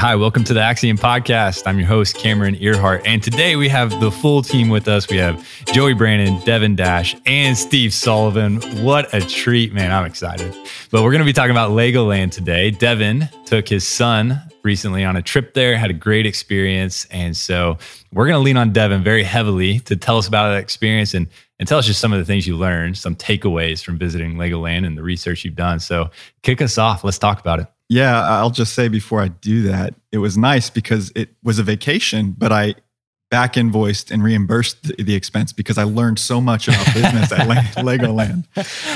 Hi, welcome to the Axiom Podcast. I'm your host, Cameron Earhart. And today we have the full team with us. We have Joey Brandon, Devin Dash, and Steve Sullivan. What a treat, man. I'm excited. But we're going to be talking about Legoland today. Devin took his son recently on a trip there, had a great experience. And so we're going to lean on Devin very heavily to tell us about that experience and, and tell us just some of the things you learned, some takeaways from visiting Legoland and the research you've done. So kick us off. Let's talk about it. Yeah, I'll just say before I do that, it was nice because it was a vacation, but I back invoiced and reimbursed the, the expense because I learned so much about business at Le- Legoland.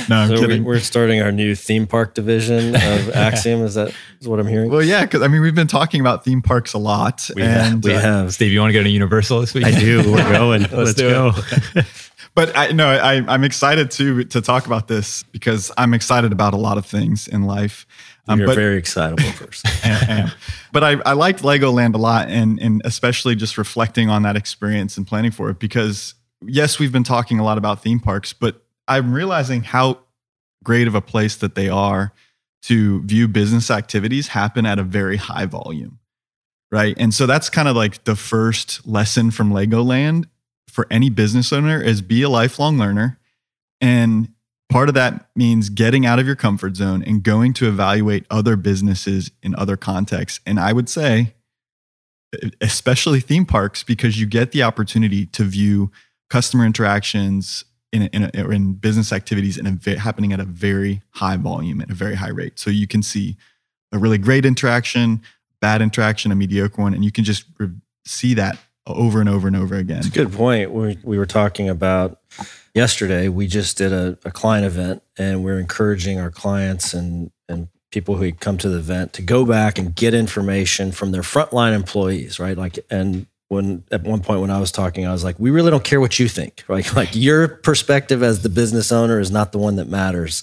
No, I'm so kidding. We're starting our new theme park division of Axiom. Is that is what I'm hearing? Well, yeah, because I mean we've been talking about theme parks a lot. We and, have. We uh, have. Steve, you want to go to Universal this week? I do. We're going. Let's, Let's go. but I no, I, I'm excited to to talk about this because I'm excited about a lot of things in life. Um, You're but, a very excitable person. but I, I liked Legoland a lot, and and especially just reflecting on that experience and planning for it because yes, we've been talking a lot about theme parks, but I'm realizing how great of a place that they are to view business activities happen at a very high volume. Right. And so that's kind of like the first lesson from Legoland for any business owner is be a lifelong learner and Part of that means getting out of your comfort zone and going to evaluate other businesses in other contexts. And I would say, especially theme parks, because you get the opportunity to view customer interactions in, in, in business activities in a, happening at a very high volume at a very high rate. So you can see a really great interaction, bad interaction, a mediocre one, and you can just re- see that over and over and over again. It's a good point. We, we were talking about yesterday we just did a, a client event and we're encouraging our clients and and people who come to the event to go back and get information from their frontline employees right like and when at one point when I was talking, I was like, we really don't care what you think, right? Like your perspective as the business owner is not the one that matters.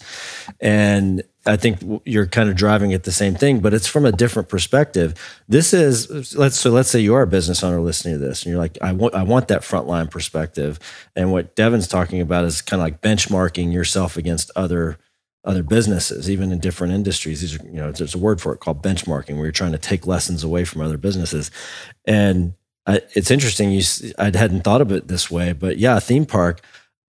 And I think you're kind of driving at the same thing, but it's from a different perspective. This is let's so let's say you are a business owner listening to this, and you're like, I want I want that frontline perspective. And what Devin's talking about is kind of like benchmarking yourself against other other businesses, even in different industries. These are, you know, there's a word for it called benchmarking, where you're trying to take lessons away from other businesses. And I, it's interesting. You, I hadn't thought of it this way, but yeah, a theme park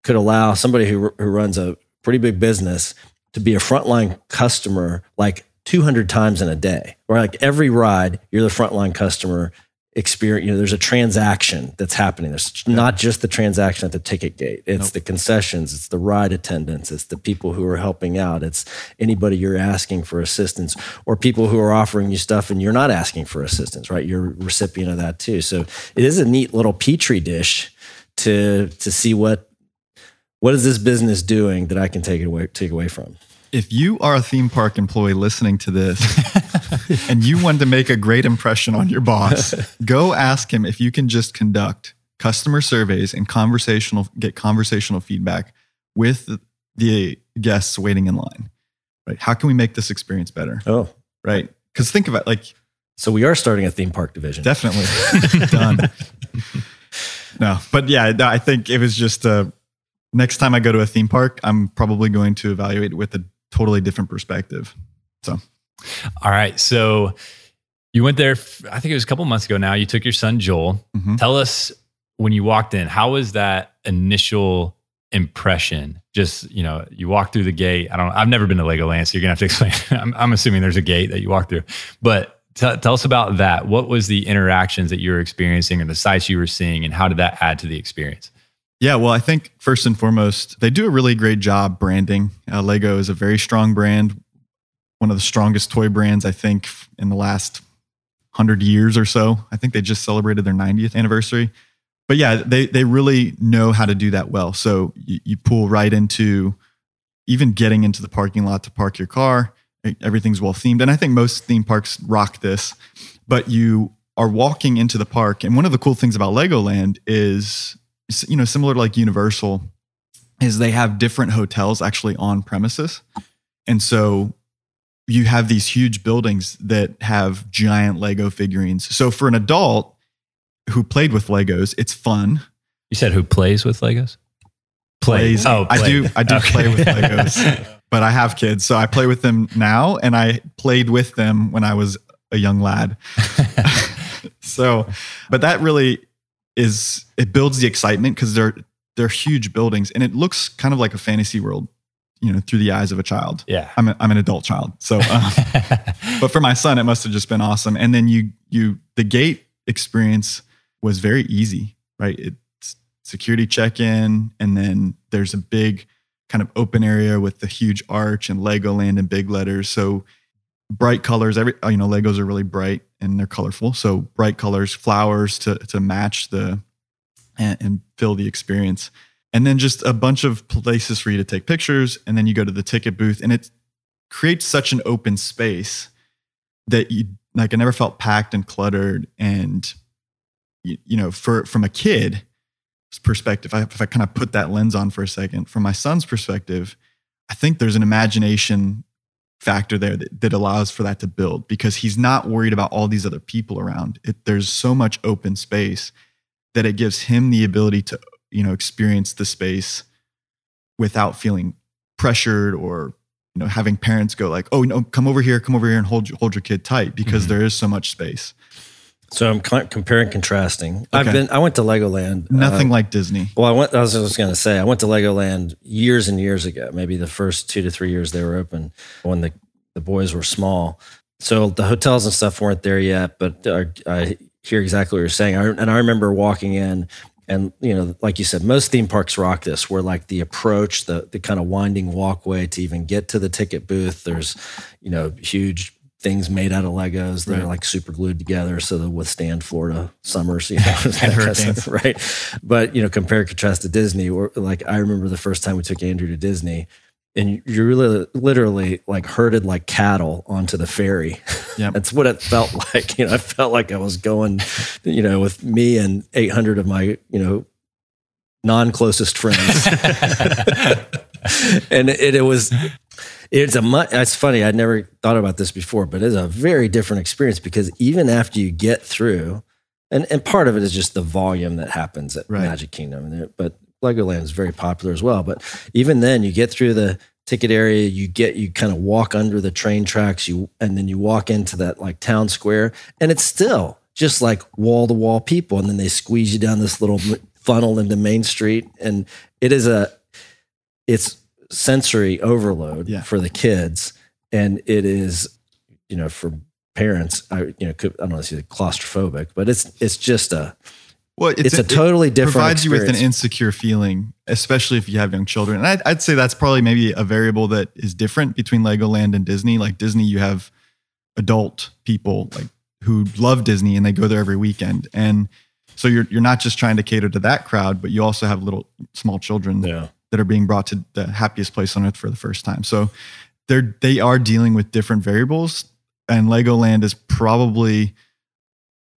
could allow somebody who who runs a pretty big business to be a frontline customer like 200 times in a day, or like every ride, you're the frontline customer experience. You know, there's a transaction that's happening. There's yeah. not just the transaction at the ticket gate. It's nope. the concessions. It's the ride attendants. It's the people who are helping out. It's anybody you're asking for assistance, or people who are offering you stuff and you're not asking for assistance. Right? You're a recipient of that too. So it is a neat little petri dish to to see what what is this business doing that I can take it away take away from? If you are a theme park employee listening to this and you want to make a great impression on your boss, go ask him if you can just conduct customer surveys and conversational get conversational feedback with the guests waiting in line. Right? How can we make this experience better? Oh, right. Because think about like so we are starting a theme park division. Definitely done. no, but yeah, I think it was just a next time I go to a theme park, I'm probably going to evaluate it with a totally different perspective. So, all right. So you went there, I think it was a couple months ago now. You took your son, Joel. Mm-hmm. Tell us when you walked in, how was that initial impression? Just, you know, you walk through the gate. I don't, I've never been to Legoland, so you're going to have to explain. I'm, I'm, assuming there's a gate that you walk through, but T- tell us about that. What was the interactions that you were experiencing or the sights you were seeing, and how did that add to the experience? Yeah, well, I think first and foremost, they do a really great job branding. Uh, Lego is a very strong brand, one of the strongest toy brands, I think, in the last 100 years or so. I think they just celebrated their 90th anniversary. But yeah, they, they really know how to do that well. So you, you pull right into even getting into the parking lot to park your car. Everything's well themed. And I think most theme parks rock this. But you are walking into the park. And one of the cool things about Legoland is you know, similar to like Universal, is they have different hotels actually on premises. And so you have these huge buildings that have giant Lego figurines. So for an adult who played with Legos, it's fun. You said who plays with Legos? Plays. Oh, play. I do. I do okay. play with Legos, but I have kids, so I play with them now, and I played with them when I was a young lad. so, but that really is it builds the excitement because they're they're huge buildings and it looks kind of like a fantasy world, you know, through the eyes of a child. Yeah. I'm a, I'm an adult child, so. Um, but for my son, it must have just been awesome. And then you you the gate experience was very easy, right? It's security check in, and then there's a big kind of open area with the huge arch and Legoland in big letters. So bright colors. Every you know, Legos are really bright and they're colorful. So bright colors, flowers to to match the and, and fill the experience. And then just a bunch of places for you to take pictures. And then you go to the ticket booth, and it creates such an open space that you like. I never felt packed and cluttered. And you, you know, for from a kid perspective, if I kind of put that lens on for a second, from my son's perspective, I think there's an imagination factor there that, that allows for that to build because he's not worried about all these other people around. It, there's so much open space that it gives him the ability to, you know, experience the space without feeling pressured or you know having parents go like, "Oh, no, come over here, come over here and hold hold your kid tight because mm-hmm. there is so much space." So I'm comparing, contrasting. Okay. I've been. I went to Legoland. Nothing uh, like Disney. Well, I went. I was just going to say. I went to Legoland years and years ago. Maybe the first two to three years they were open when the the boys were small. So the hotels and stuff weren't there yet. But I, I hear exactly what you're saying. I, and I remember walking in, and you know, like you said, most theme parks rock this. Where like the approach, the the kind of winding walkway to even get to the ticket booth. There's, you know, huge things made out of Legos. They're like super glued together so they'll withstand Florida summers, you know, right? But you know, compare contrast to Disney, or like I remember the first time we took Andrew to Disney, and you really literally like herded like cattle onto the ferry. Yeah, that's what it felt like. You know, I felt like I was going, you know, with me and 800 of my, you know, non closest friends. and it, it was it's a much, it's funny. I'd never thought about this before, but it's a very different experience because even after you get through, and, and part of it is just the volume that happens at right. Magic Kingdom, but Legoland is very popular as well. But even then, you get through the ticket area, you get you kind of walk under the train tracks, you and then you walk into that like town square, and it's still just like wall to wall people, and then they squeeze you down this little funnel into Main Street, and it is a it's sensory overload yeah. for the kids, and it is, you know, for parents. I you know, could, I don't know if it's claustrophobic, but it's it's just a well, it's, it's a, a, totally different. Provides experience. you with an insecure feeling, especially if you have young children. And I'd, I'd say that's probably maybe a variable that is different between Legoland and Disney. Like Disney, you have adult people like who love Disney and they go there every weekend, and so you're you're not just trying to cater to that crowd, but you also have little small children yeah that are being brought to the happiest place on earth for the first time. So they're they are dealing with different variables, and Legoland is probably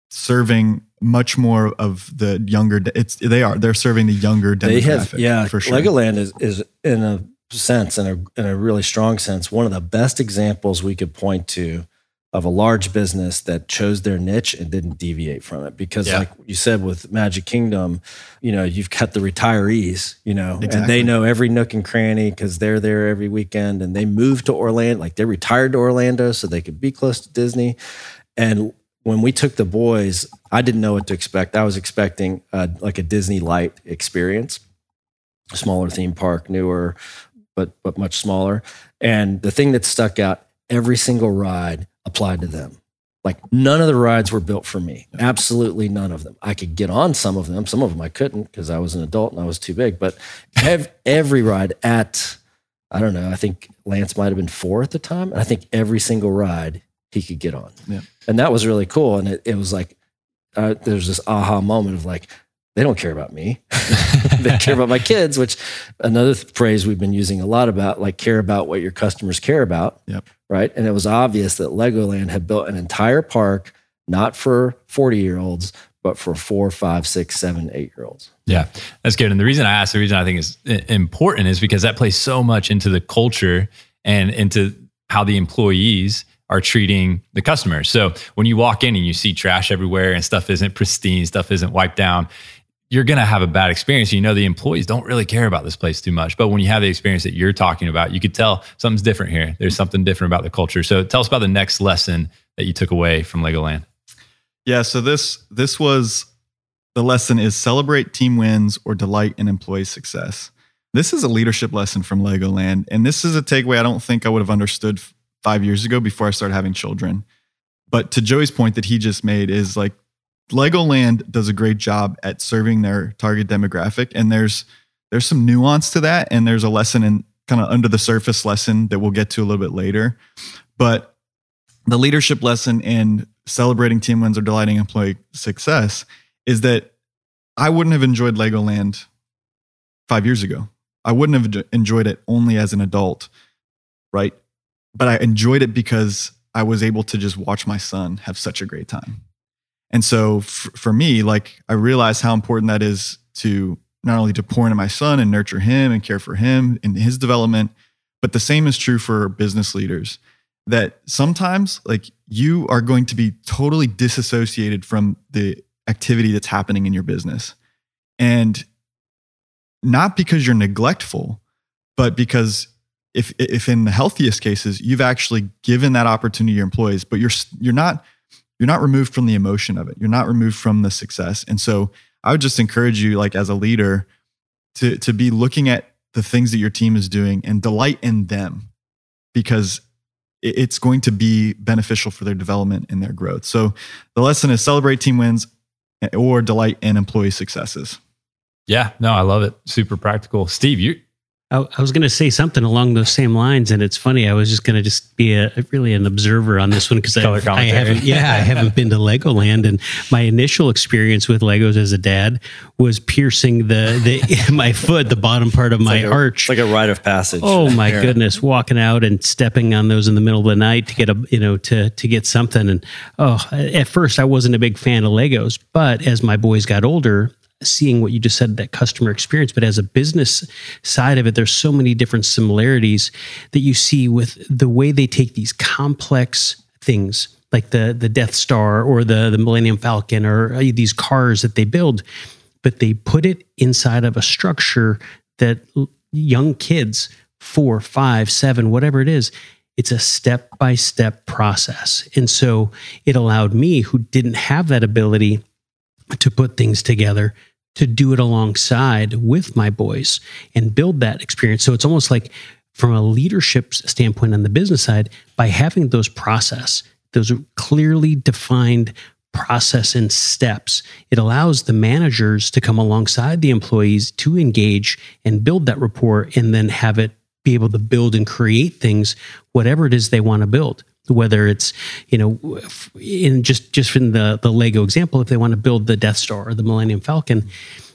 serving much more of the younger. It's they are they're serving the younger demographic. They have yeah. For sure. Legoland is is in a sense, in a in a really strong sense, one of the best examples we could point to of a large business that chose their niche and didn't deviate from it. Because, yeah. like you said, with Magic Kingdom, you know, you've got the retirees, you know, exactly. and they know every nook and cranny because they're there every weekend and they moved to Orlando, like they retired to Orlando so they could be close to Disney. And when we took the boys, I didn't know what to expect. I was expecting uh, like a Disney light experience, smaller theme park, newer, but but much smaller. And the thing that stuck out, every single ride applied to them. Like none of the rides were built for me. Absolutely none of them. I could get on some of them. Some of them I couldn't because I was an adult and I was too big. But ev- every ride at, I don't know, I think Lance might have been four at the time. And I think every single ride he could get on. Yeah. And that was really cool. And it, it was like, uh, there's this aha moment of like, they don't care about me. they care about my kids, which another phrase we've been using a lot about, like care about what your customers care about. Yep. Right. And it was obvious that Legoland had built an entire park, not for 40 year olds, but for four, five, six, seven, eight year olds. Yeah, that's good. And the reason I asked, the reason I think is important is because that plays so much into the culture and into how the employees are treating the customers. So when you walk in and you see trash everywhere and stuff isn't pristine, stuff isn't wiped down, you're going to have a bad experience. You know, the employees don't really care about this place too much. But when you have the experience that you're talking about, you could tell something's different here. There's something different about the culture. So tell us about the next lesson that you took away from Legoland? Yeah, so this this was the lesson is celebrate team wins or delight in employee success. This is a leadership lesson from Legoland, and this is a takeaway I don't think I would have understood five years ago before I started having children. But to Joey's point that he just made is like Legoland does a great job at serving their target demographic, and there's there's some nuance to that, and there's a lesson in kind of under the surface lesson that we'll get to a little bit later. But the leadership lesson in celebrating team wins or delighting employee success is that I wouldn't have enjoyed Legoland five years ago. I wouldn't have enjoyed it only as an adult, right? But I enjoyed it because I was able to just watch my son have such a great time. And so f- for me, like I realized how important that is to not only to pour into my son and nurture him and care for him in his development, but the same is true for business leaders that sometimes like you are going to be totally disassociated from the activity that's happening in your business. And not because you're neglectful, but because if if in the healthiest cases you've actually given that opportunity to your employees, but you're you're not you're not removed from the emotion of it. You're not removed from the success. And so I would just encourage you, like as a leader, to to be looking at the things that your team is doing and delight in them because it's going to be beneficial for their development and their growth. So the lesson is celebrate team wins eh, or delight in employee successes. Yeah, no, I love it. Super practical. Steve, you I, I was going to say something along those same lines, and it's funny. I was just going to just be a really an observer on this one because I, I haven't, yeah, I haven't been to Legoland, and my initial experience with Legos as a dad was piercing the the my foot, the bottom part of it's my like a, arch, like a rite of passage. Oh my yeah. goodness, walking out and stepping on those in the middle of the night to get a you know to to get something, and oh, at first I wasn't a big fan of Legos, but as my boys got older, seeing what you just said that customer experience but as a business side of it there's so many different similarities that you see with the way they take these complex things like the the Death Star or the the Millennium Falcon or uh, these cars that they build but they put it inside of a structure that young kids four five seven whatever it is it's a step by step process. And so it allowed me who didn't have that ability to put things together to do it alongside with my boys and build that experience. So it's almost like from a leadership standpoint on the business side, by having those process, those clearly defined process and steps, it allows the managers to come alongside the employees to engage and build that rapport and then have it be able to build and create things, whatever it is they want to build whether it's you know in just just from the the lego example if they want to build the death star or the millennium falcon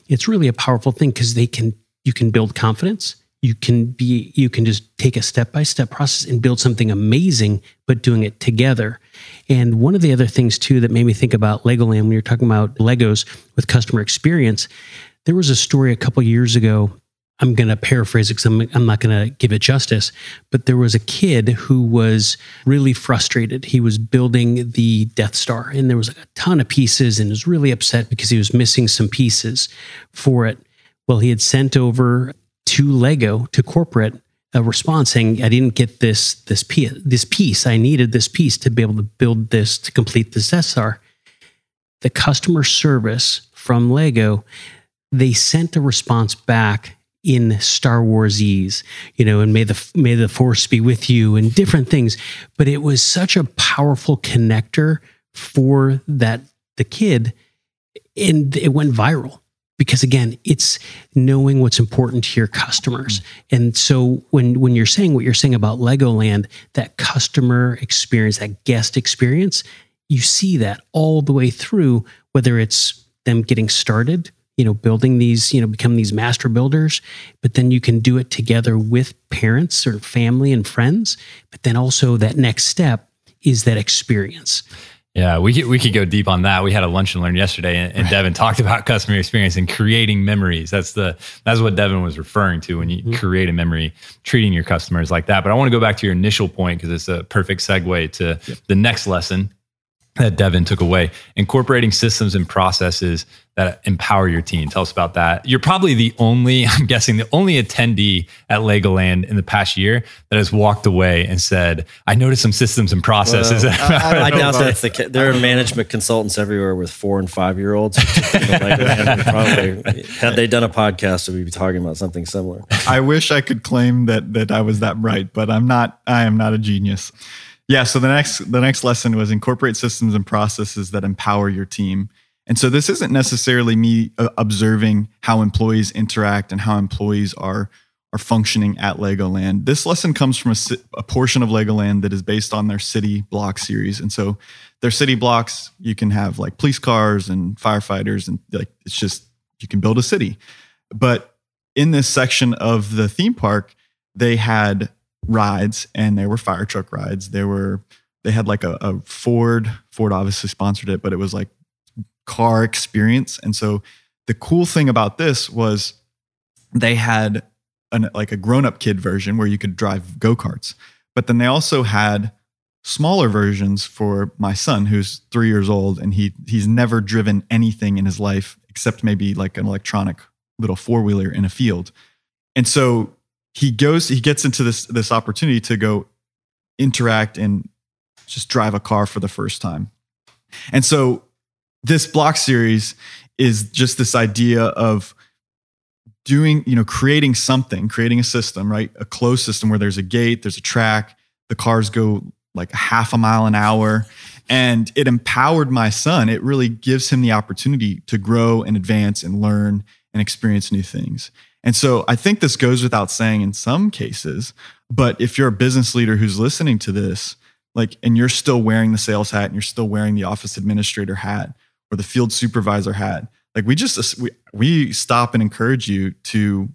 it's really a powerful thing because they can you can build confidence. You can be you can just take a step by step process and build something amazing but doing it together. And one of the other things too that made me think about legoland when you're talking about legos with customer experience there was a story a couple years ago I'm going to paraphrase it because I'm, I'm not going to give it justice, but there was a kid who was really frustrated. He was building the Death Star and there was a ton of pieces and was really upset because he was missing some pieces for it. Well, he had sent over to Lego to corporate a response saying, "I didn't get this this piece. This piece I needed this piece to be able to build this to complete this Death Star." The customer service from Lego, they sent a response back in Star Warsese, you know, and may the may the force be with you and different things. But it was such a powerful connector for that the kid, and it went viral because again it's knowing what's important to your customers and so when when you're saying what you're saying about legoland that customer experience that guest experience you see that all the way through whether it's them getting started you know building these you know become these master builders but then you can do it together with parents or family and friends but then also that next step is that experience yeah, we could, we could go deep on that. We had a lunch and learn yesterday, and, and Devin talked about customer experience and creating memories. That's the that's what Devin was referring to when you mm-hmm. create a memory, treating your customers like that. But I want to go back to your initial point because it's a perfect segue to yep. the next lesson, that Devin took away, incorporating systems and processes that empower your team. Tell us about that. You're probably the only, I'm guessing, the only attendee at Legoland in the past year that has walked away and said, "I noticed some systems and processes." Well, I, I doubt that's the case. There are management consultants everywhere with four and five year olds. probably, had they done a podcast, we'd be talking about something similar. I wish I could claim that that I was that bright, but I'm not. I am not a genius. Yeah. So the next the next lesson was incorporate systems and processes that empower your team. And so this isn't necessarily me uh, observing how employees interact and how employees are are functioning at Legoland. This lesson comes from a, a, portion of Legoland that is based on their city block series. And so their city blocks, you can have like police cars and firefighters and like it's just you can build a city. But in this section of the theme park, they had rides and they were fire truck rides. They were they had like a, a Ford. Ford obviously sponsored it, but it was like car experience. And so the cool thing about this was they had an, like a grown up kid version where you could drive go karts, but then they also had smaller versions for my son who's three years old and he he's never driven anything in his life except maybe like an electronic little four wheeler in a field. And so he goes he gets into this this opportunity to go interact and just drive a car for the first time. And so this block series is just this idea of doing you know creating something creating a system right? A closed system where there's a gate there's a track the cars go like half a mile an hour. And it empowered my son. It really gives him the opportunity to grow and advance and learn and experience new things and so I think this goes without saying in some cases, but if you're a business leader who's listening to this, like, and you're still wearing the sales hat and you're still wearing the office administrator hat or the field supervisor hat, like we just, we, we stop and encourage you to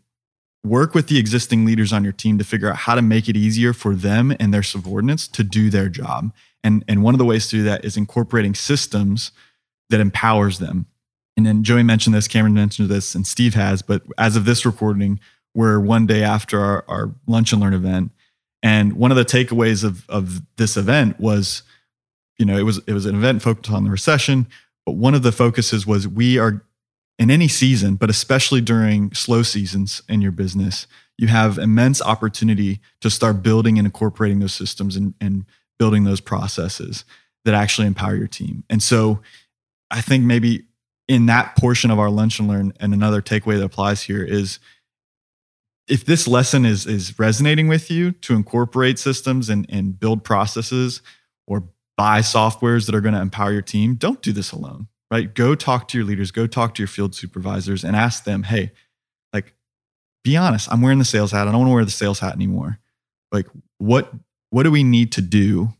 work with the existing leaders on your team to figure out how to make it easier for them and their subordinates to do their job. And, and one of the ways to do that is incorporating systems that empowers them and then Joey mentioned this, Cameron mentioned this, and Steve has. But as of this recording, we're one day after our, our lunch and learn event. And one of the takeaways of, of this event was, you know, it was it was an event focused on the recession, but one of the focuses was we are in any season, but especially during slow seasons in your business, you have immense opportunity to start building and incorporating those systems and, and building those processes that actually empower your team. And so I think maybe in that portion of our lunch and learn and another takeaway that applies here is if this lesson is is resonating with you to incorporate systems and, and build processes or buy softwares that are going to empower your team don't do this alone right? Go talk to your leaders go talk to your field supervisors and ask them hey like be honest i'm wearing the sales hat i don't want to wear the sales hat anymore. Like what what do we need to do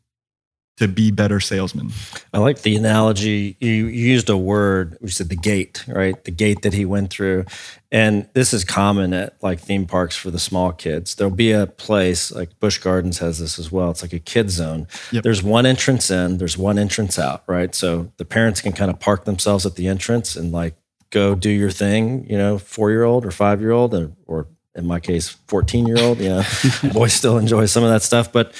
to be better salesmen. I like the analogy. You used a word, we said the gate, right? The gate that he went through. And this is common at like theme parks for the small kids. There'll be a place like Busch Gardens has this as well. It's like a kid zone. Yep. There's one entrance in, there's one entrance out, right? So the parents can kind of park themselves at the entrance and like go do your thing, you know, four year old or five year old, or, or in my case, 14 year old. Yeah. Boys still enjoy some of that stuff. But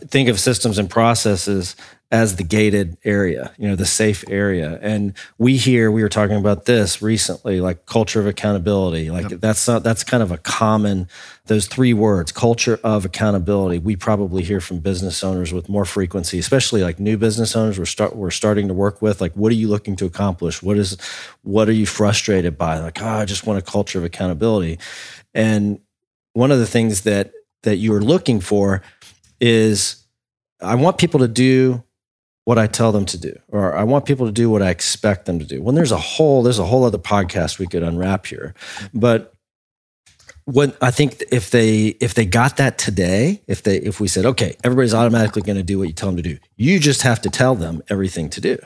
think of systems and processes as the gated area, you know, the safe area. And we here, we were talking about this recently, like culture of accountability. Like yep. that's not, that's kind of a common, those three words, culture of accountability. We probably hear from business owners with more frequency, especially like new business owners we're start we're starting to work with. Like, what are you looking to accomplish? What is what are you frustrated by? Like, oh, I just want a culture of accountability. And one of the things that that you are looking for is I want people to do what I tell them to do, or I want people to do what I expect them to do. When there's a whole, there's a whole other podcast we could unwrap here, but what I think if they if they got that today, if they if we said okay, everybody's automatically going to do what you tell them to do, you just have to tell them everything to do.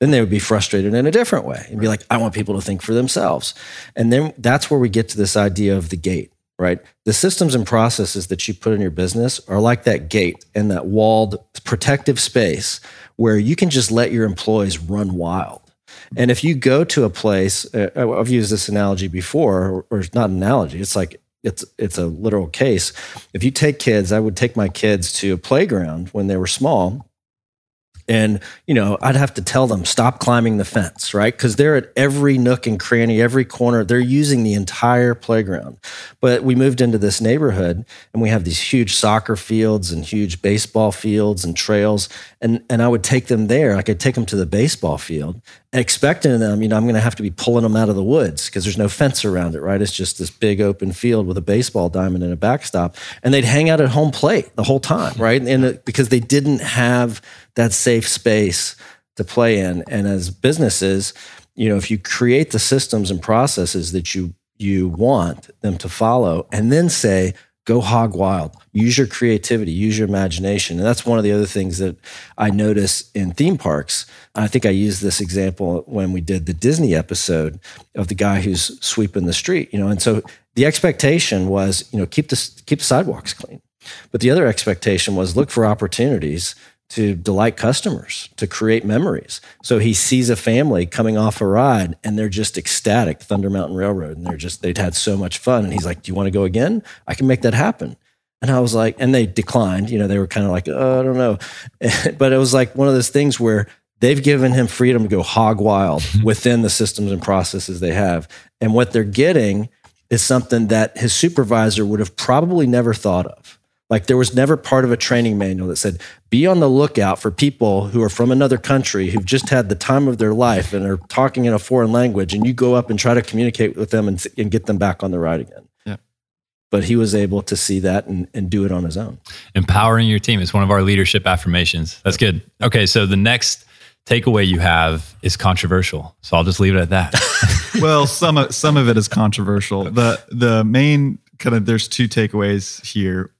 Then they would be frustrated in a different way and be like, I want people to think for themselves. And then that's where we get to this idea of the gate right? The systems and processes that you put in your business are like that gate and that walled protective space where you can just let your employees run wild. And if you go to a place, uh, I've used this analogy before, or it's not an analogy, it's like it's it's a literal case. If you take kids, I would take my kids to a playground when they were small, And, you know, I'd have to tell them, stop climbing the fence, right? Because they're at every nook and cranny, every corner. They're using the entire playground. But we moved into this neighborhood and we have these huge soccer fields and huge baseball fields and trails. And, and I would take them there. I could take them to the baseball field expecting them, you know, I'm going to have to be pulling them out of the woods because there's no fence around it, right? It's just this big open field with a baseball diamond and a backstop. And they'd hang out at home plate the whole time, right? And it, because they didn't have that safe space to play in. And as businesses, you know, if you create the systems and processes that you you want them to follow and then say, go hog wild. Use your creativity. Use your imagination. And that's one of the other things that i notice in theme parks. I think i used this example when we did the disney episode of the guy who's sweeping the street you know? And so the expectation was you know keep the keep the sidewalks clean. But the other expectation was look for opportunities to delight customers, to create memories. So he sees a family coming off a ride and they're just ecstatic, Thunder Mountain Railroad, and they're just, they'd had so much fun. And he's like, Do you want to go again? I can make that happen. And I was like, and they declined, you know, they were kind of like, oh, I don't know. but it was like one of those things where they've given him freedom to go hog wild within the systems and processes they have. And what they're getting is something that his supervisor would have probably never thought of. Like there was never part of a training manual that said, be on the lookout for people who are from another country who've just had the time of their life and are talking in a foreign language. And you go up and try to communicate with them and, and get them back on the ride again. Yeah. But he was able to see that and, and do it on his own. Empowering your team is one of our leadership affirmations. That's good. Okay. So the next takeaway you have is controversial. So I'll just leave it at that. well, some of, some of it is controversial. The, the main kind of, there's two takeaways here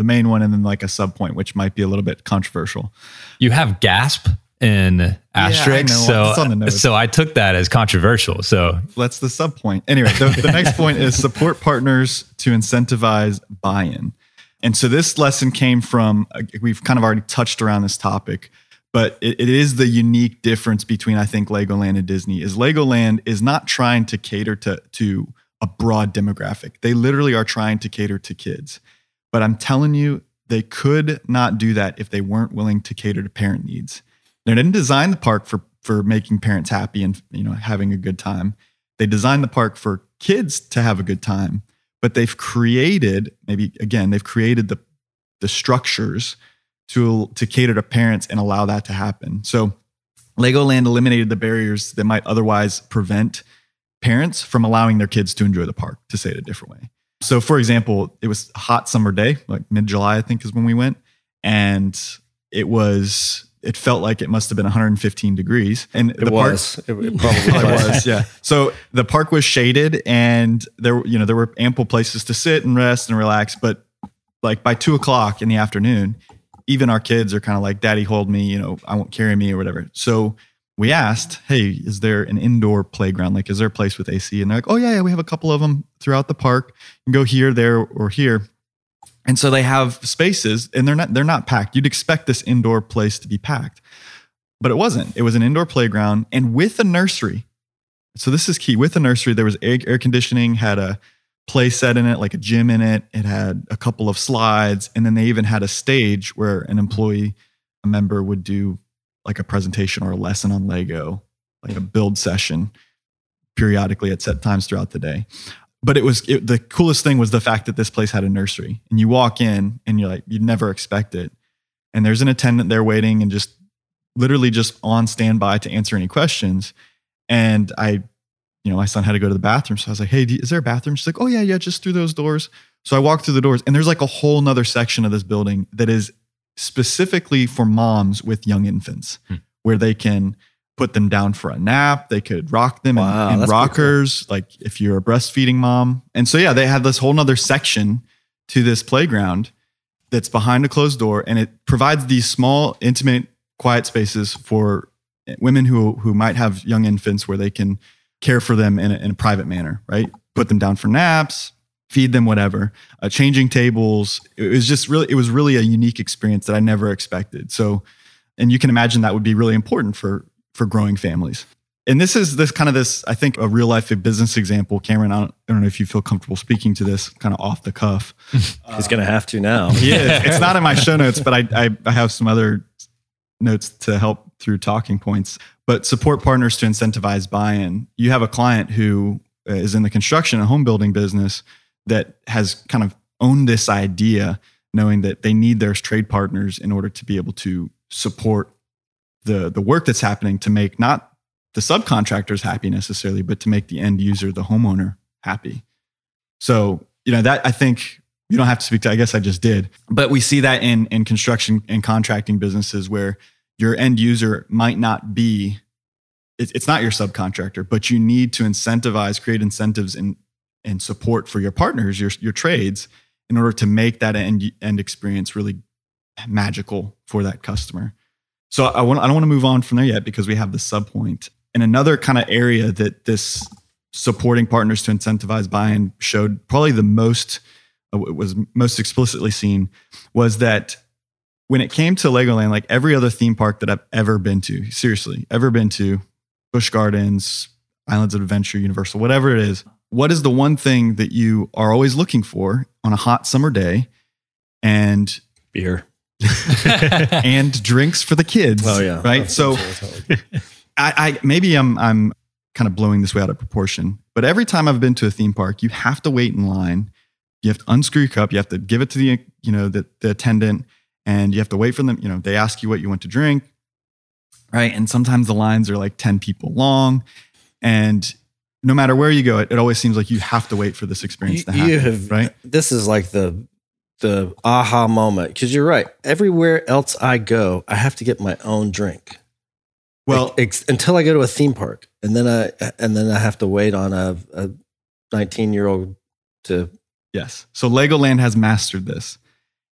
the main one and then like a sub point, which might be a little bit controversial. You have gasp in asterisk. Yeah, so, so I took that as controversial. So that's the sub point. Anyway, the, the next point is support partners to incentivize buy-in. And so this lesson came from, uh, we've kind of already touched around this topic, but it, it is the unique difference between, I think, Legoland and Disney is Legoland is not trying to cater to, to a broad demographic. They literally are trying to cater to kids. But I'm telling you, they could not do that if they weren't willing to cater to parent needs. They didn't design the park for for making parents happy and you know having a good time. They designed the park for kids to have a good time, but they've created maybe again they've created the the structures to to cater to parents and allow that to happen. So Legoland eliminated the barriers that might otherwise prevent parents from allowing their kids to enjoy the park, to say it a different way. So, for example, it was a hot summer day, like mid July, I think is when we went. And it was, it felt like it must have been 115 degrees. And it the was. Park, it, probably was. was. Yeah. So the park was shaded and there, you know, there were ample places to sit and rest and relax. But like by two o'clock in the afternoon, even our kids are kind of like, Daddy, hold me, you know, I won't carry me or whatever. So we asked, hey, is there an indoor playground? Like, is there a place with AC? And they're like, oh, yeah, yeah, we have a couple of them throughout the park. You can go here, there, or here. And so they have spaces and they're not they're not packed. You'd expect this indoor place to be packed. But it wasn't. It was an indoor playground and with a nursery. So this is key. With a nursery, there was air conditioning, had a play set in it, like a gym in it. It had a couple of slides, and then they even had a stage where an employee, a member would do like a presentation or a lesson on Lego, like a build session periodically at set times throughout the day. But it was it, the coolest thing was the fact that this place had a nursery, and you walk in and you're like you'd never expect it, and there's an attendant there waiting and just literally just on standby to answer any questions. And I, you know, my son had to go to the bathroom, so I was like, "Hey, is there a bathroom?" She's like, "Oh yeah, yeah, just through those doors." So I walked through the doors, and there's like a whole nother section of this building that is specifically for moms with young infants, hmm. where they can put them down for a nap. They could rock them wow, in, in rockers, cool. like if you're a breastfeeding mom. And so, yeah, they have this whole nother section to this playground that's behind a closed door, and it provides these small, intimate, quiet spaces for women who who might have young infants where they can care for them in a, in a private manner, right? Put them down for naps, feed them whatever. Uh, changing tables it was just really it was really a unique experience that i never expected. So and you can imagine that would be really important for for growing families. And this is this kind of this i think a real life business example. Cameron i don't, I don't know if you feel comfortable speaking to this kind of off the cuff. He's uh, gonna have to now. Yeah it's not in my show notes but I, I i have some other notes to help through talking points. But support partners to incentivize buy-in. You have a client who is in the construction and home building business that has kind of owned this idea, knowing that they need their trade partners in order to be able to support the the work that's happening to make not the subcontractors happy necessarily, but to make the end user, the homeowner, happy. So, you know, that I think you don't have to speak to, I guess I just did. But we see that in in construction and contracting businesses where your end user might not be it's not your subcontractor, but you need to incentivize, create incentives and and support for your partners, your your trades, in order to make that end end experience really magical for that customer. So I want I don't want to move on from there yet because we have the sub point. And another kind of area that this supporting partners to incentivize buy-in showed probably the most uh, was most explicitly seen was that when it came to Legoland, like every other theme park that I've ever been to, seriously, ever been to, Busch Gardens, Islands of Adventure, Universal, whatever it is, what is the one thing that you are always looking for on a hot summer day? And beer and drinks for the kids. Oh yeah, right. Oh, so, I, I maybe I'm I'm kind of blowing this way out of proportion, but every time I've been to a theme park, you have to wait in line. You have to unscrew your cup. You have to give it to the you know the, the attendant, and you have to wait for them. You know they ask you what you want to drink, right? And sometimes the lines are like ten people long, and no matter where you go, it, it always seems like you have to wait for this experience to happen. You have, right? This is like the the aha moment because you're right. Everywhere else I go, I have to get my own drink. Well, ex- until I go to a theme park, and then I and then I have to wait on a, a 19 year old to. Yes. So Legoland has mastered this,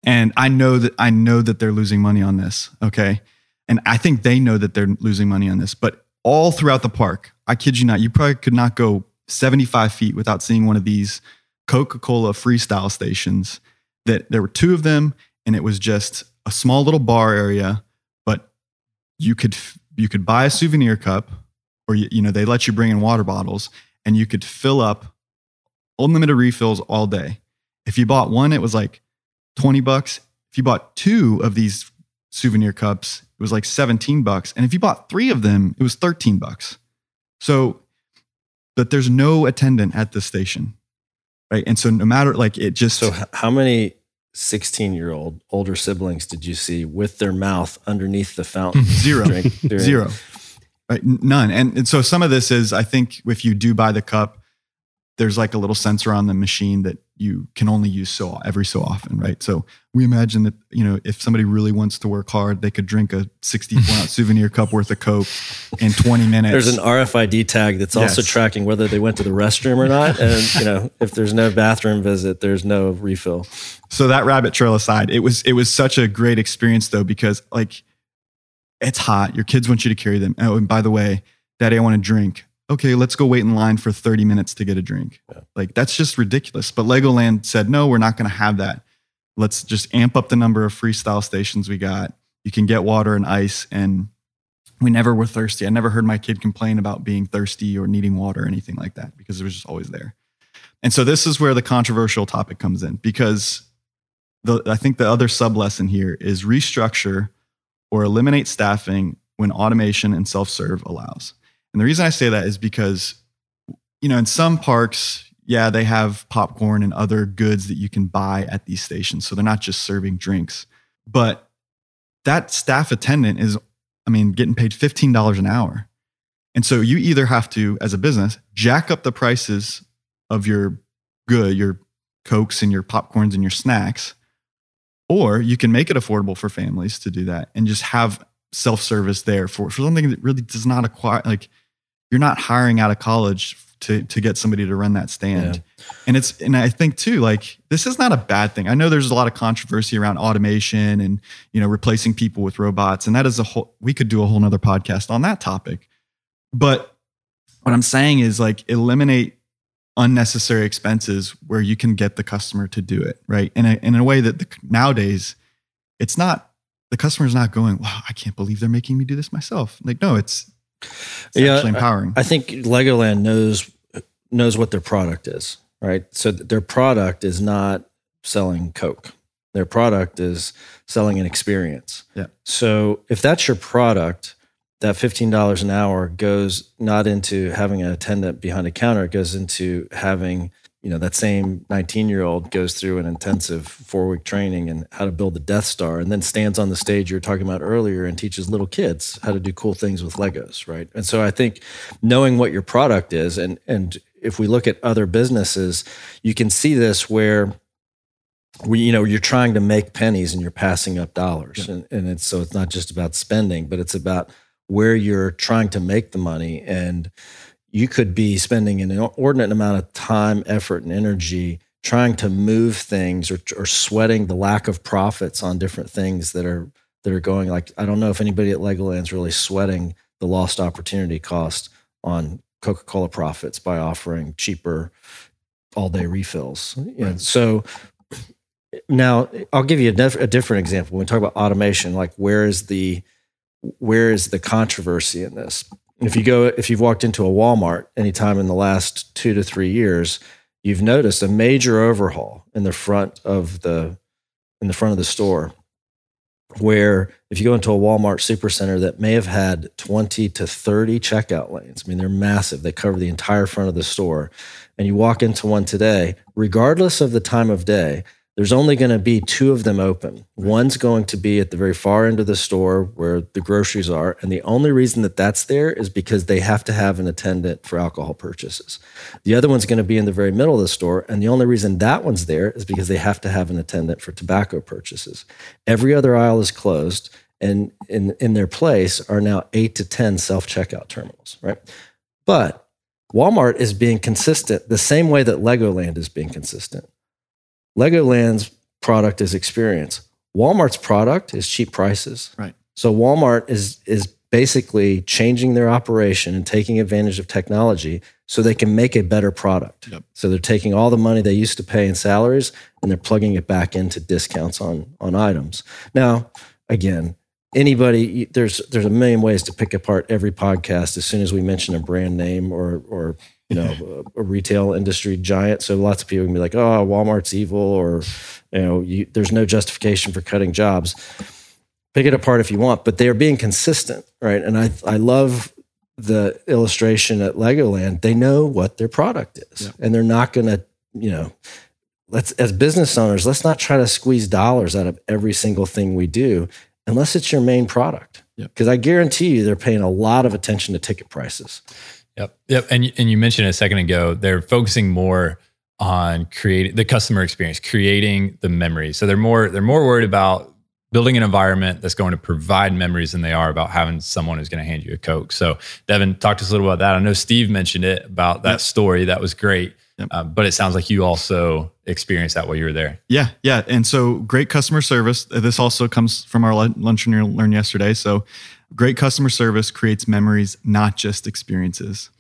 and I know that I know that they're losing money on this. Okay, and I think they know that they're losing money on this. But all throughout the park, I kid you not, you probably could not go 75 feet without seeing one of these Coca Cola freestyle stations. That there were two of them and it was just a small little bar area but you could you could buy a souvenir cup or you, you know they let you bring in water bottles and you could fill up unlimited refills all day. If you bought one it was like 20 bucks. If you bought two of these souvenir cups it was like 17 bucks and if you bought three of them it was 13 bucks so but there's no attendant at the station right and so no matter like it just so how many 16 year old older siblings did you see with their mouth underneath the fountain? Zero. Zero. Right? None. And, and so some of this is, I think, if you do buy the cup, there's like a little sensor on the machine that you can only use so every so often, right? So we imagine that you know if somebody really wants to work hard, they could drink a 64 ounce souvenir cup worth of Coke in 20 minutes. There's an RFID tag that's yes. also tracking whether they went to the restroom or not, and you know if there's no bathroom visit, there's no refill. So that rabbit trail aside, it was it was such a great experience though because like it's hot, your kids want you to carry them. Oh, and by the way, Daddy, I want to drink okay, let's go wait in line for 30 minutes to get a drink. Yeah. Like that's just ridiculous. But Legoland said, no, we're not going to have that. Let's just amp up the number of freestyle stations we got. You can get water and ice. And we never were thirsty. I never heard my kid complain about being thirsty or needing water or anything like that because it was just always there. And so this is where the controversial topic comes in because the, I think the other sub lesson here is restructure or eliminate staffing when automation and self serve allows. And the reason I say that is because, you know, in some parks, yeah, they have popcorn and other goods that you can buy at these stations. So they're not just serving drinks. But that staff attendant is, I mean, getting paid $15 an hour. And so you either have to, as a business, jack up the prices of your good, your Cokes and your popcorns and your snacks, or you can make it affordable for families to do that and just have self service there for, for something that really does not acquire, like, you're not hiring out of college to to get somebody to run that stand. Yeah. And it's and I think too like this is not a bad thing. I know there's a lot of controversy around automation and you know replacing people with robots and that is a whole we could do a whole nother podcast on that topic. But what I'm saying is like eliminate unnecessary expenses where you can get the customer to do it, right? In a, in a way that the, nowadays it's not the customer's not going, "Wow, I can't believe they're making me do this myself." Like no, it's it's yeah, actually empowering. I, I think Legoland knows knows what their product is, right? So their product is not selling Coke. Their product is selling an experience. Yeah. So if that's your product, that $15 an hour goes not into having an attendant behind a counter, it goes into having, you know, that same 19 year old goes through an intensive four week training and how to build the Death Star and then stands on the stage you were talking about earlier and teaches little kids how to do cool things with Legos, right? And so I think knowing what your product is and, and if we look at other businesses, you can see this where we, you know, you're trying to make pennies and you're passing up dollars. Yeah. And, and it's so it's not just about spending, but it's about where you're trying to make the money. And you could be spending an inordinate amount of time, effort, and energy trying to move things or, or sweating the lack of profits on different things that are that are going like I don't know if anybody at Legoland's really sweating the lost opportunity cost on Coca-Cola profits by offering cheaper all-day refills. Right. so now I'll give you a, diff- a different example. When we talk about automation, like where is the where is the controversy in this? If you go, if you've walked into a Walmart anytime in the last two to three years, you've noticed a major overhaul in the front of the in the front of the store. Where if you go into a Walmart supercenter that may have had 20 to 30 checkout lanes, I mean, they're massive, they cover the entire front of the store. And you walk into one today, regardless of the time of day, there's only going to be two of them open. One's going to be at the very far end of the store where the groceries are. And the only reason that that's there is because they have to have an attendant for alcohol purchases. The other one's going to be in the very middle of the store. And the only reason that one's there is because they have to have an attendant for tobacco purchases. Every other aisle is closed. And in, in their place are now eight to 10 self checkout terminals, right? But Walmart is being consistent the same way that Legoland is being consistent. Legoland's product is experience. Walmart's product is cheap prices. Right. So Walmart is is basically changing their operation and taking advantage of technology so they can make a better product. Yep. So they're taking all the money they used to pay in salaries and they're plugging it back into discounts on on items. Now, again, anybody there's there's a million ways to pick apart every podcast as soon as we mention a brand name or or you know a, a retail industry giant. So lots of people can be like oh walmart's evil or you know you, there's no justification for cutting jobs. Pick it apart if you want but they're being consistent right? And i i love the illustration at legoland. They know what their product is Yeah. and they're not going to you know let's as business owners let's not try to squeeze dollars out of every single thing we do unless it's your main product Yep. because i guarantee you they're paying a lot of attention to ticket prices Yep. Yep. And and you mentioned a second ago, they're focusing more on creating the customer experience, creating the memories. So they're more they're more worried about building an environment that's going to provide memories than they are about having someone who's going to hand you a Coke. So Devin, talk to us a little about that. I know Steve mentioned it about that Yep. story. That was great. Yep. Uh, but it sounds like you also experienced that while you were there. Yeah, yeah. And so great customer service. Uh, This also comes from our lunch and learn yesterday. So great customer service creates memories, not just experiences.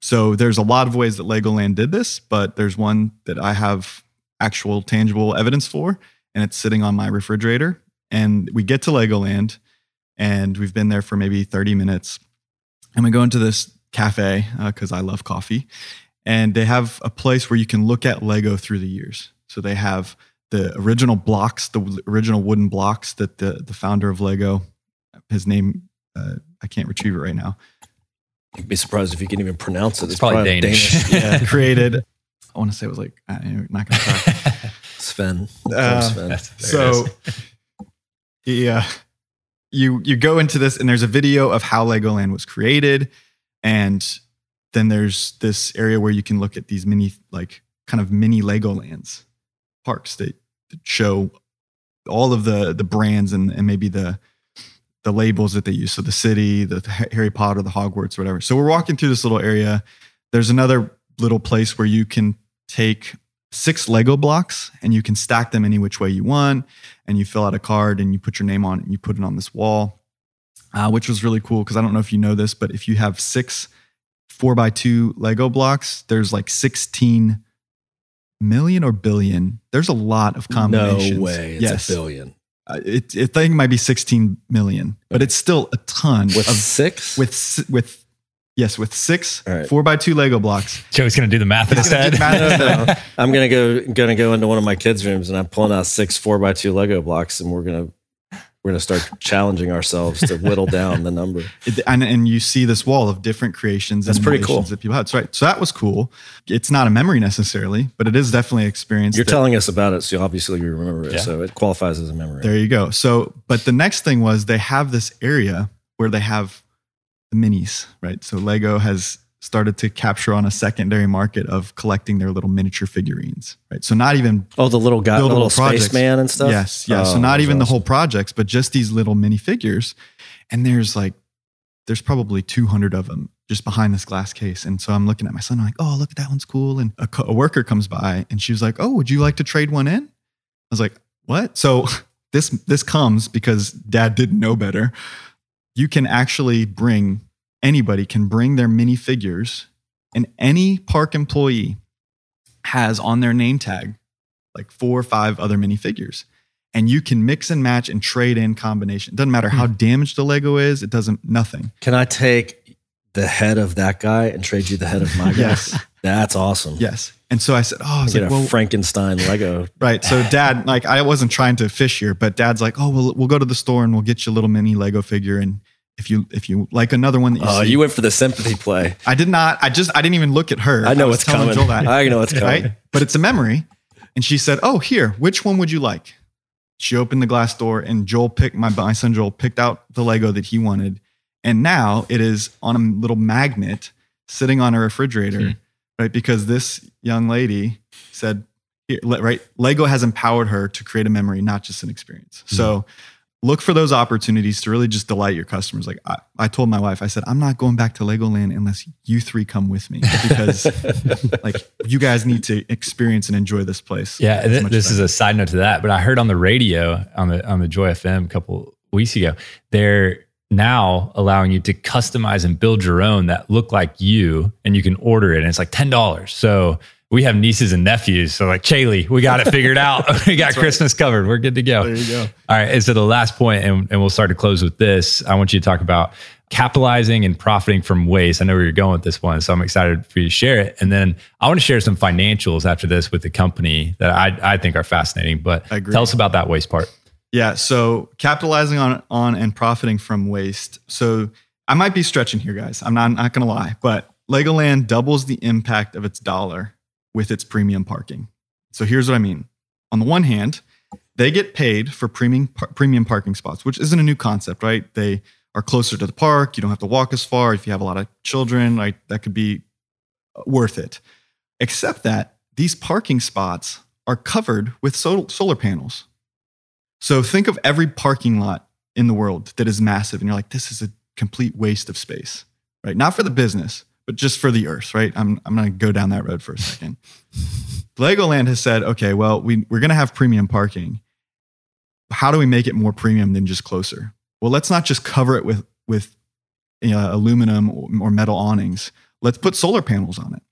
So there's a lot of ways that Legoland did this, but there's one that I have actual tangible evidence for, and it's sitting on my refrigerator. And we get to Legoland, and we've been there for maybe 30 minutes, and we go into this cafe because I love coffee, and they have a place where you can look at Lego through the years. So they have the original blocks, the original wooden blocks that the the founder of Lego, his name, uh, I can't retrieve it right now, I'd be surprised if you can even pronounce it. It's probably Danish. yeah, created. I want to say it was like I'm not gonna try. Sven. Uh, Sven. So yeah you you go into this and there's a video of how legoland was created and then there's this area where you can look at these mini like kind of mini legolands parks that, that show all of the the brands and, and maybe the the labels that they use. So the city the harry potter the hogwarts whatever. So we're walking through this little area. There's another little place where you can take six lego blocks and you can stack them any which way you want. And you fill out a card and you put your name on it and you put it on this wall, uh, which was really cool because I don't know if you know this, but if you have six four by two Lego blocks, there's like 16 million or billion. There's a lot of combinations. No way. It's yes. a billion. Uh, it, it, I think it might be 16 million, but it's still a ton With of six? with with Yes, with six All right. four by two Lego blocks. Joey's going to do the math in his He's gonna head. do math in his head. I'm gonna go gonna go into one of my kids' rooms and I'm pulling out six four by two Lego blocks and we're gonna we're gonna start challenging ourselves to whittle down the number. And, and you see this wall of different creations That's and pretty cool. emulations that people had. So, right. So that was cool. It's not a memory necessarily, but it is definitely an experience. You're that- telling us about it, so obviously you remember it. Yeah. So it qualifies as a memory. There you go. So, but the next thing was they have this area where they have the minis, right? So Lego has started to capture on a secondary market of collecting their little miniature figurines, right? So not even oh, the little guy, the little spaceman and stuff. Yes, yeah. Oh, so not even the whole projects, but just these little mini figures. And there's like, there's probably 200 of them just behind this glass case. And so I'm looking at my son, I'm like, oh, look at that one's cool. And a, co- a worker comes by and she was like, oh, would you like to trade one in? I was like, what? So this this comes because dad didn't know better. You can actually bring anybody can bring their mini figures, and any park employee has on their name tag like four or five other mini figures. And you can mix and match and trade in combination. Doesn't matter how hmm. damaged the Lego is, it doesn't nothing. Can I take the head of that guy and trade you the head of my guy? Yes. That's awesome. Yes. And so I said, Oh, I was Get like, a well, Frankenstein Lego. Right. So dad, like I wasn't trying to fish here, but dad's like, oh, we'll we'll go to the store and we'll get you a little mini Lego figure. And if you if you like another one that you Oh, see, you went for the sympathy play. I did not. I just I didn't even look at her. I know was what's coming. That, I know what's coming. right? But it's a memory. And she said, oh, here, which one would you like? She opened the glass door and Joel picked my my son Joel picked out the Lego that he wanted, and now it is on a little magnet sitting on a refrigerator, Hmm. right? Because this young lady said, here, right, Lego has empowered her to create a memory, not just an experience. Hmm. So look for those opportunities to really just delight your customers. Like I, I told my wife, I said, I'm not going back to Legoland unless you three come with me because like you guys need to experience and enjoy this place. Yeah, th- this is a side note to that, but I heard on the radio on the on the Joy FM a couple weeks ago, they're now allowing you to customize and build your own that look like you, and you can order it, and it's like ten dollars. So we have nieces and nephews, so like Chaley, we got it figured out. we got Christmas covered. We're good to go. There you go. All right. And so the last point, and, and we'll start to close with this. I want you to talk about capitalizing and profiting from waste. I know where you're going with this one, so I'm excited for you to share it. And then I want to share some financials after this with the company that I, I think are fascinating. But tell us about that waste part. Yeah. So capitalizing on on and profiting from waste. So I might be stretching here, guys. I'm not, not gonna lie, but Legoland doubles the impact of its dollar with its premium parking. So here's what I mean. On the one hand, they get paid for premium par- premium parking spots, which isn't a new concept, right? They are closer to the park. You don't have to walk as far. If you have a lot of children, that could be uh, worth it. Except that these parking spots are covered with sol- solar panels. So think of every parking lot in the world that is massive, and you're like, this is a complete waste of space, right? Not for the business, but just for the earth, right? I'm, I'm going to go down that road for a second. Legoland has said, okay, well, we, we're going to have premium parking. How do we make it more premium than just closer? Well, let's not just cover it with, with you know, aluminum or, metal awnings. Let's put solar panels on it.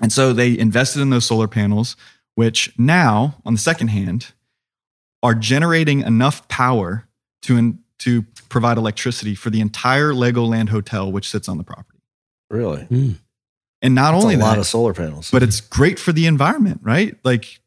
And so they invested in those solar panels, which now, on the second hand, are generating enough power to, to provide electricity for the entire Legoland hotel, which sits on the property. Really? Mm. And not That's only a lot of solar panels. but it's great for the environment, right? Like,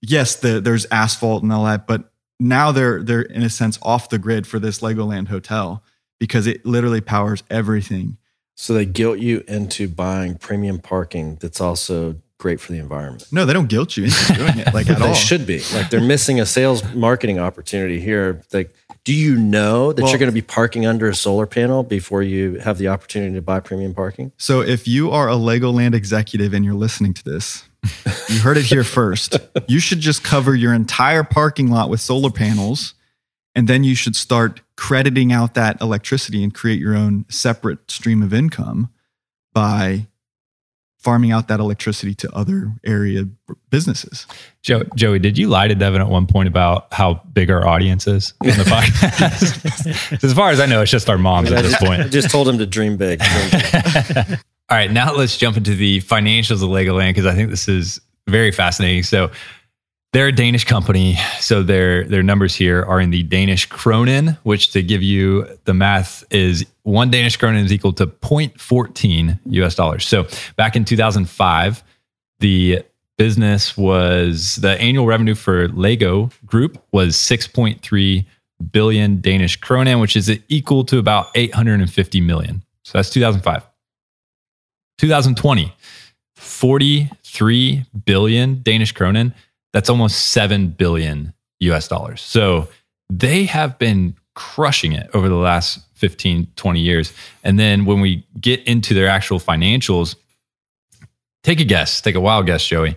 yes, the, there's asphalt and all that, but now they're they're in a sense off the grid for this Legoland hotel because it literally powers everything. so they guilt you into buying premium parking that's also great for the environment. No, they don't guilt you into doing it like at they all. should be. Like they're missing a sales marketing opportunity here. Like, do you know that Well- you're going to be parking under a solar panel before you have the opportunity to buy premium parking? So if you are a Legoland executive and you're listening to this, you heard it here first. You should just cover your entire parking lot with solar panels, and then you should start crediting out that electricity and create your own separate stream of income by farming out that electricity to other area businesses. Joe, Joey, did you lie to Devin at one point about how big our audience is on the podcast? as far as I know, it's just our moms at this point. I just told him to dream big. Dream big. All right, now let's jump into the financials of Legoland because I think this is very fascinating. So, They're a Danish company, so their their numbers here are in the Danish kronen, which to give you the math is one Danish kronen is equal to 0.14 US dollars. So back in 2005, the business was the annual revenue for Lego Group was 6.3 billion Danish kronen, which is equal to about 850 million. So that's 2005. 2020, 43 billion Danish kronen that's almost 7 billion US dollars. So they have been crushing it over the last 15, 20 years. And then when we get into their actual financials, take a guess, take a wild guess, Joey.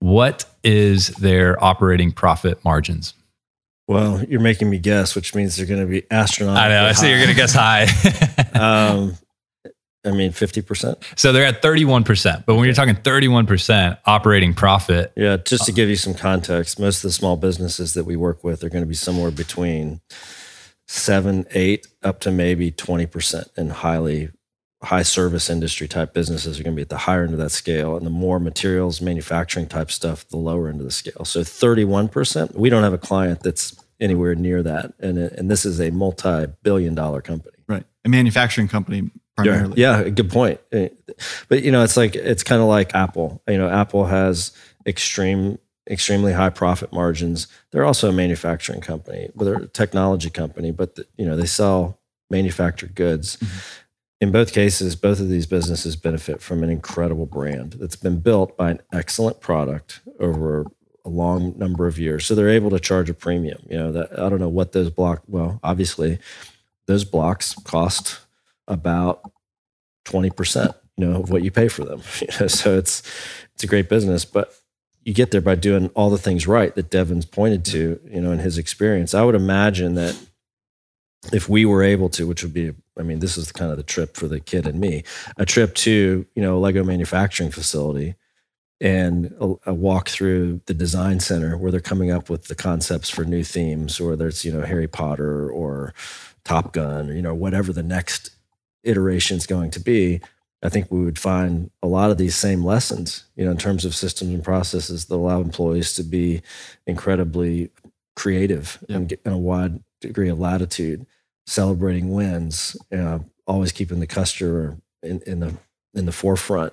What is their operating profit margins? Well, you're making me guess, which means they're going to be astronomical. I know. I see you're going to guess high. um, I mean, 50%. So they're at 31%. But when you're talking 31% operating profit. Yeah, just to uh, give you some context, most of the small businesses that we work with are going to be somewhere between seven, eight, up to maybe 20% in highly high service industry type businesses are going to be at the higher end of that scale. And the more materials manufacturing type stuff, the lower end of the scale. So 31%, we don't have a client that's anywhere near that. And, and this is a multi billion dollar company. Right. A manufacturing company primarily. Yeah, yeah, good point. Eh, but you know, it's like it's kind of like Apple. You know, Apple has extreme extremely high profit margins. They're also a manufacturing company, but they're a technology company, but the, you know, they sell manufactured goods. Mm-hmm. In both cases, both of these businesses benefit from an incredible brand that's been built by an excellent product over a long number of years. So they're able to charge a premium. You know, that I don't know what those block well, obviously those blocks cost about 20%, you know, of what you pay for them. so it's it's a great business, but you get there by doing all the things right that Devin's pointed to, you know, in his experience. I would imagine that if we were able to, which would be, I mean, this is kind of the trip for the kid and me, a trip to, you know, a Lego manufacturing facility and a, a, walk through the design center where they're coming up with the concepts for new themes, or it's you know, Harry Potter or Top Gun, or, you know, whatever the next iteration is going to be, I think we would find a lot of these same lessons, you know, in terms of systems and processes that allow employees to be incredibly creative and get in a wide degree of latitude, celebrating wins, uh, always keeping the customer in, in the in the forefront,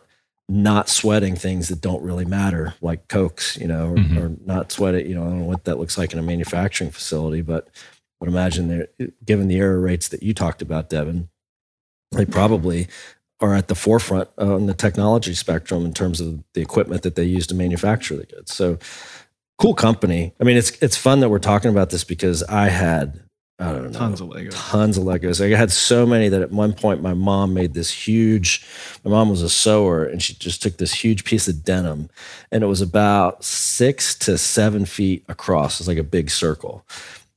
not sweating things that don't really matter, like cokes, you know, or, mm-hmm. or not sweat it. You know, I don't know what that looks like in a manufacturing facility, but I would imagine they're given the error rates that you talked about, Devin, they probably are at the forefront on the technology spectrum in terms of the equipment that they use to manufacture the goods. So cool company. I mean, it's it's fun that we're talking about this because I had I don't know tons of Legos, tons of Legos. I had so many that at one point my mom made this huge. My mom was a sewer, and she just took this huge piece of denim, and it was about six to seven feet across. It's like a big circle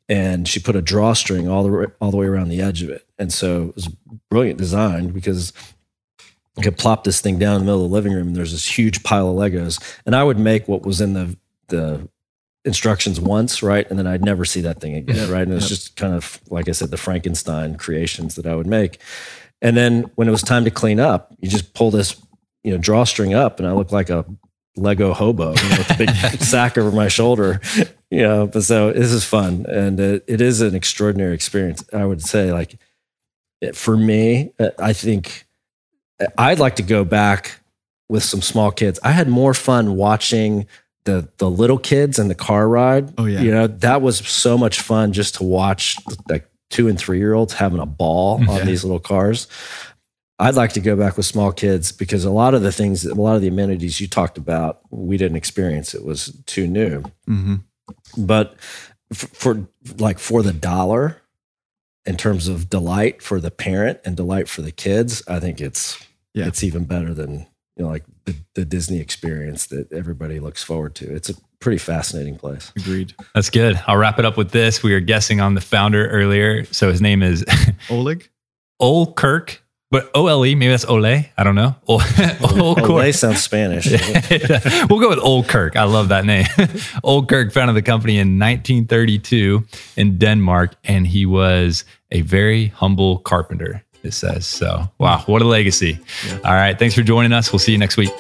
and she put a drawstring all the all the way around the edge of it. And so it was brilliant design because I could plop this thing down in the middle of the living room and there's this huge pile of Legos. And I would make what was in the the instructions once, right? And then I'd never see that thing again, right? And it was yep. just kind of like I said, the Frankenstein creations that I would make. And then when it was time to clean up, you just pull this, you know, drawstring up and I look like a Lego hobo you know, with a big sack over my shoulder. You know, but so this is fun and it, it is an extraordinary experience. I would say, like, eh, for me, eh, I think eh, I'd like to go back with some small kids. I had more fun watching the the little kids and the car ride. Oh yeah, you know that was so much fun just to watch like two and three year olds having a ball mm-hmm. on yeah. these little cars. I'd like to go back with small kids because a lot of the things, a lot of the amenities you talked about, we didn't experience. It was too new. Mm-hmm. But for, for like for the dollar, in terms of delight for the parent and delight for the kids, I think it's yeah. it's even better than you know like the, the Disney experience that everybody looks forward to. It's a pretty fascinating place. Agreed. That's good. I'll wrap it up with this. We were guessing on the founder earlier. So his name is Oleg. Ole Kirk but OLE, maybe that's Ole. I don't know. Ole, Ole, Ole sounds Spanish. we'll go with Old Kirk. I love that name. Old Kirk founded the company in 1932 in Denmark, and he was a very humble carpenter, it says. So, wow, what a legacy. Yeah. All right. Thanks for joining us. We'll see you next week.